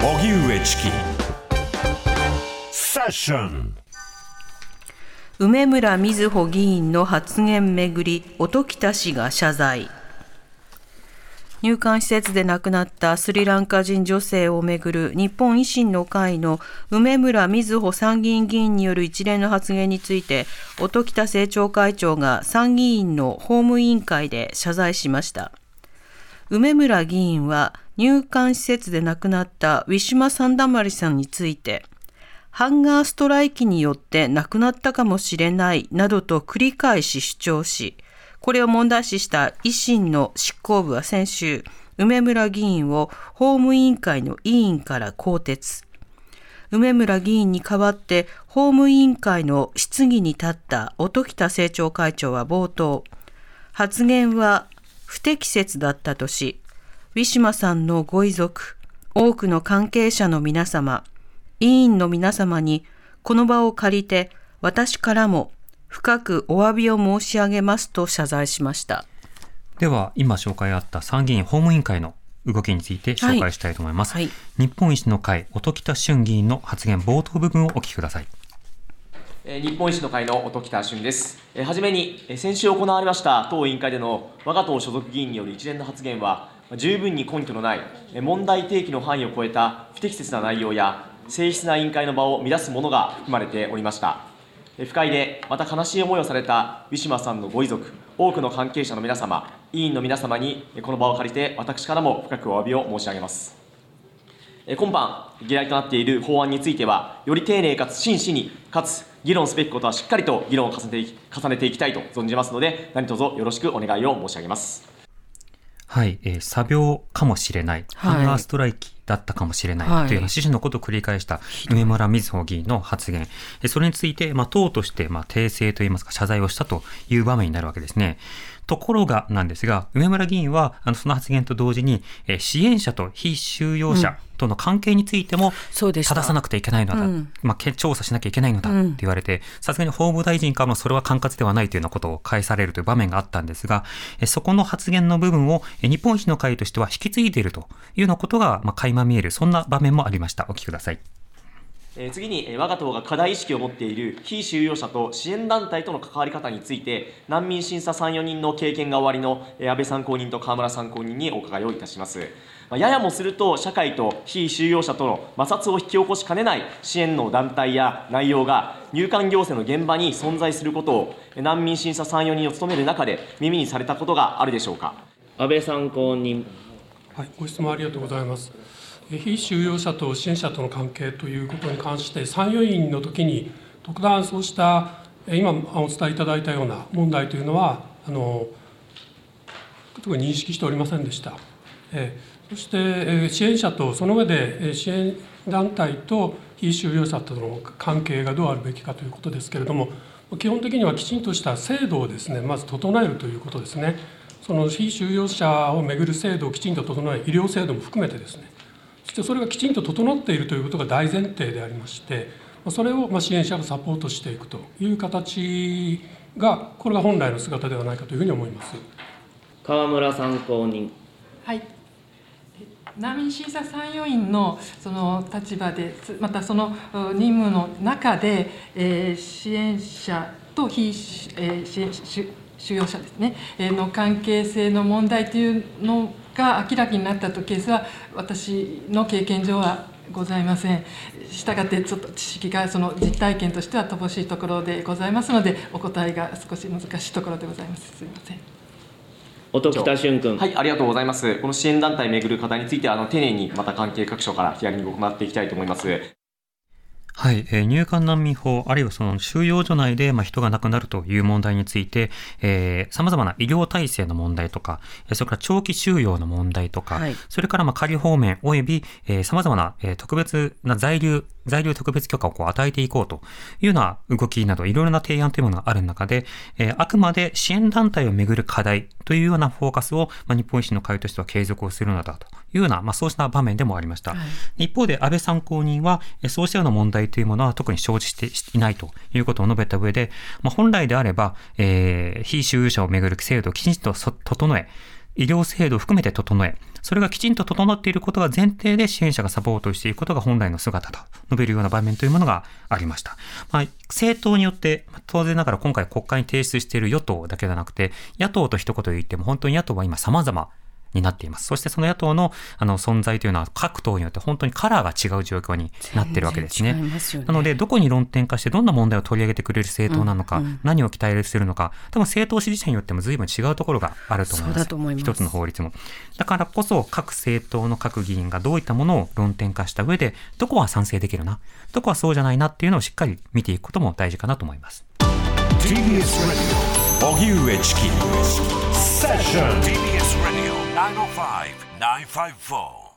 荻上チキ。セッション梅村みずほ議員の発言めぐり音喜多氏が謝罪。入管施設で亡くなったスリランカ人女性をめぐる日本維新の会の梅村みずほ参議院議員による一連の発言について音喜多政調会長が参議院の法務委員会で謝罪しました。梅村議員は入管施設で亡くなったウィシュマ・サンダマリさんについてハンガーストライキによって亡くなったかもしれないなどと繰り返し主張し、これを問題視した維新の執行部は先週、梅村議員を法務委員会の委員から更迭。梅村議員に代わって法務委員会の質疑に立った音喜多政調会長は冒頭、発言は不適切だったとし、ウィシュマさんのご遺族、多くの関係者の皆様、委員の皆様にこの場を借りて私からも深くお詫びを申し上げますと謝罪しました。では、今紹介あった参議院法務委員会の動きについて紹介したいと思います。はいはい、日本維新の会、音喜多俊議員の発言冒頭部分をお聞きください。日本維新の会の音喜多俊です。はじめに、先週行われました当委員会での我が党所属議員による一連の発言は、十分に根拠のない問題提起の範囲を超えた不適切な内容や誠実な委員会の場を乱すものが含まれておりました。不快で、また悲しい思いをされたウィシュマさんのご遺族、多くの関係者の皆様、委員の皆様に、この場を借りて、私からも深くお詫びを申し上げます。今般、議題となっている法案については、より丁寧かつ真摯に、かつ議論すべきことはしっかりと議論を重ねて重ねていきたいと存じますので、何卒よろしくお願いを申し上げます。はい、えー、作病かもしれない、はい、ハンガーストライキだったかもしれない。という趣旨のことを繰り返した梅村瑞穂議員の発言、それについて、まあ、党として、まあ、訂正といいますか、謝罪をしたという場面になるわけですね。ところがなんですが、梅村議員は、あの、その発言と同時に、え支援者と非収容者との関係についても、正さなくてはいけないのだ、うん、まあ、調査しなきゃいけないのだ。って言われて、さすがに法務大臣からもそれは管轄ではないというようなことを返されるという場面があったんですが、えそこの発言の部分を、日本維新の会としては引き継いでいるというようなことが、まあ、垣間見える、そんな場面もありました。お聞きください。え次に、我が党が課題意識を持っている非収容者と支援団体との関わり方について、難民審査3、4人の経験が終わりの安倍参考人と河村参考人にお伺いをいたします。ややもすると、社会と非収容者との摩擦を引き起こしかねない支援の団体や内容が、入管行政の現場に存在することを、難民審査3、4人を務める中で、耳にされたことがあるでしょうか。安倍参考人。はい、ご質問ありがとうございます。非収容者と支援者との関係ということに関して参与員の時に特段そうした今お伝えいただいたような問題というのはあの特に認識しておりませんでした。えそして支援者とその上で支援団体と非収容者との関係がどうあるべきかということですけれども基本的にはきちんとした制度をですねまず整えるということですね。その非収容者をめぐる制度をきちんと整え医療制度も含めてですねそしてそれがきちんと整っているということが大前提でありましてそれを支援者がサポートしていくという形がこれが本来の姿ではないかというふうに思います。川村参考人。はい。難民審査参与員のその立場でまたその任務の中で、えー、支援者と非、えー、支援収容者ですね、えー、の関係性の問題というのが明らかになったとケースは私の経験上はございません。したがってちょっと知識がその実体験としては乏しいところでございますのでお答えが少し難しいところでございます。すみません。音喜多俊君。はい、ありがとうございます。この支援団体めぐる課題についてあの丁寧にまた関係各所からヒアリングを行っていきたいと思います。はい、えー、入管難民法、あるいはその収容所内で、まあ、人が亡くなるという問題について、えー、様々な医療体制の問題とか、それから長期収容の問題とか、はい、それからまあ仮放免及び、えー、様々な、えー、特別な在留、在留特別許可をこう与えていこうというような動きなど、いろいろな提案というものがある中で、えー、あくまで支援団体をめぐる課題というようなフォーカスを、まあ、日本維新の会としては継続をするのだというような、まあ、そうした場面でもありました。はい、一方で、安倍参考人は、そうしたような問題というものは特に生じていないということを述べた上で、まあ、本来であれば、えー、非収容者をめぐる制度をきちんと整え、医療制度を含めて整え、それがきちんと整っていることが前提で支援者がサポートしていくことが本来の姿だと述べるような場面というものがありました。まあ、政党によって、当然ながら今回国会に提出している与党だけではなくて、野党と一言言っても本当に野党は今様々になっています。そしてその野党のあの存在というのは各党によって本当にカラーが違う状況になっているわけですね。ねなので、どこに論点化してどんな問題を取り上げてくれる政党なのか、うんうん、何を期待するのか、多分政党支持者によっても随分違うところがあると思います。ます一つの法律も。だからこそ各政党の各議員がどういったものを論点化した上で、どこは賛成できるな、どこはそうじゃないなっていうのをしっかり見ていくことも大事かなと思います。TBS Radio 荻上チキセッション TBS Radio 905 954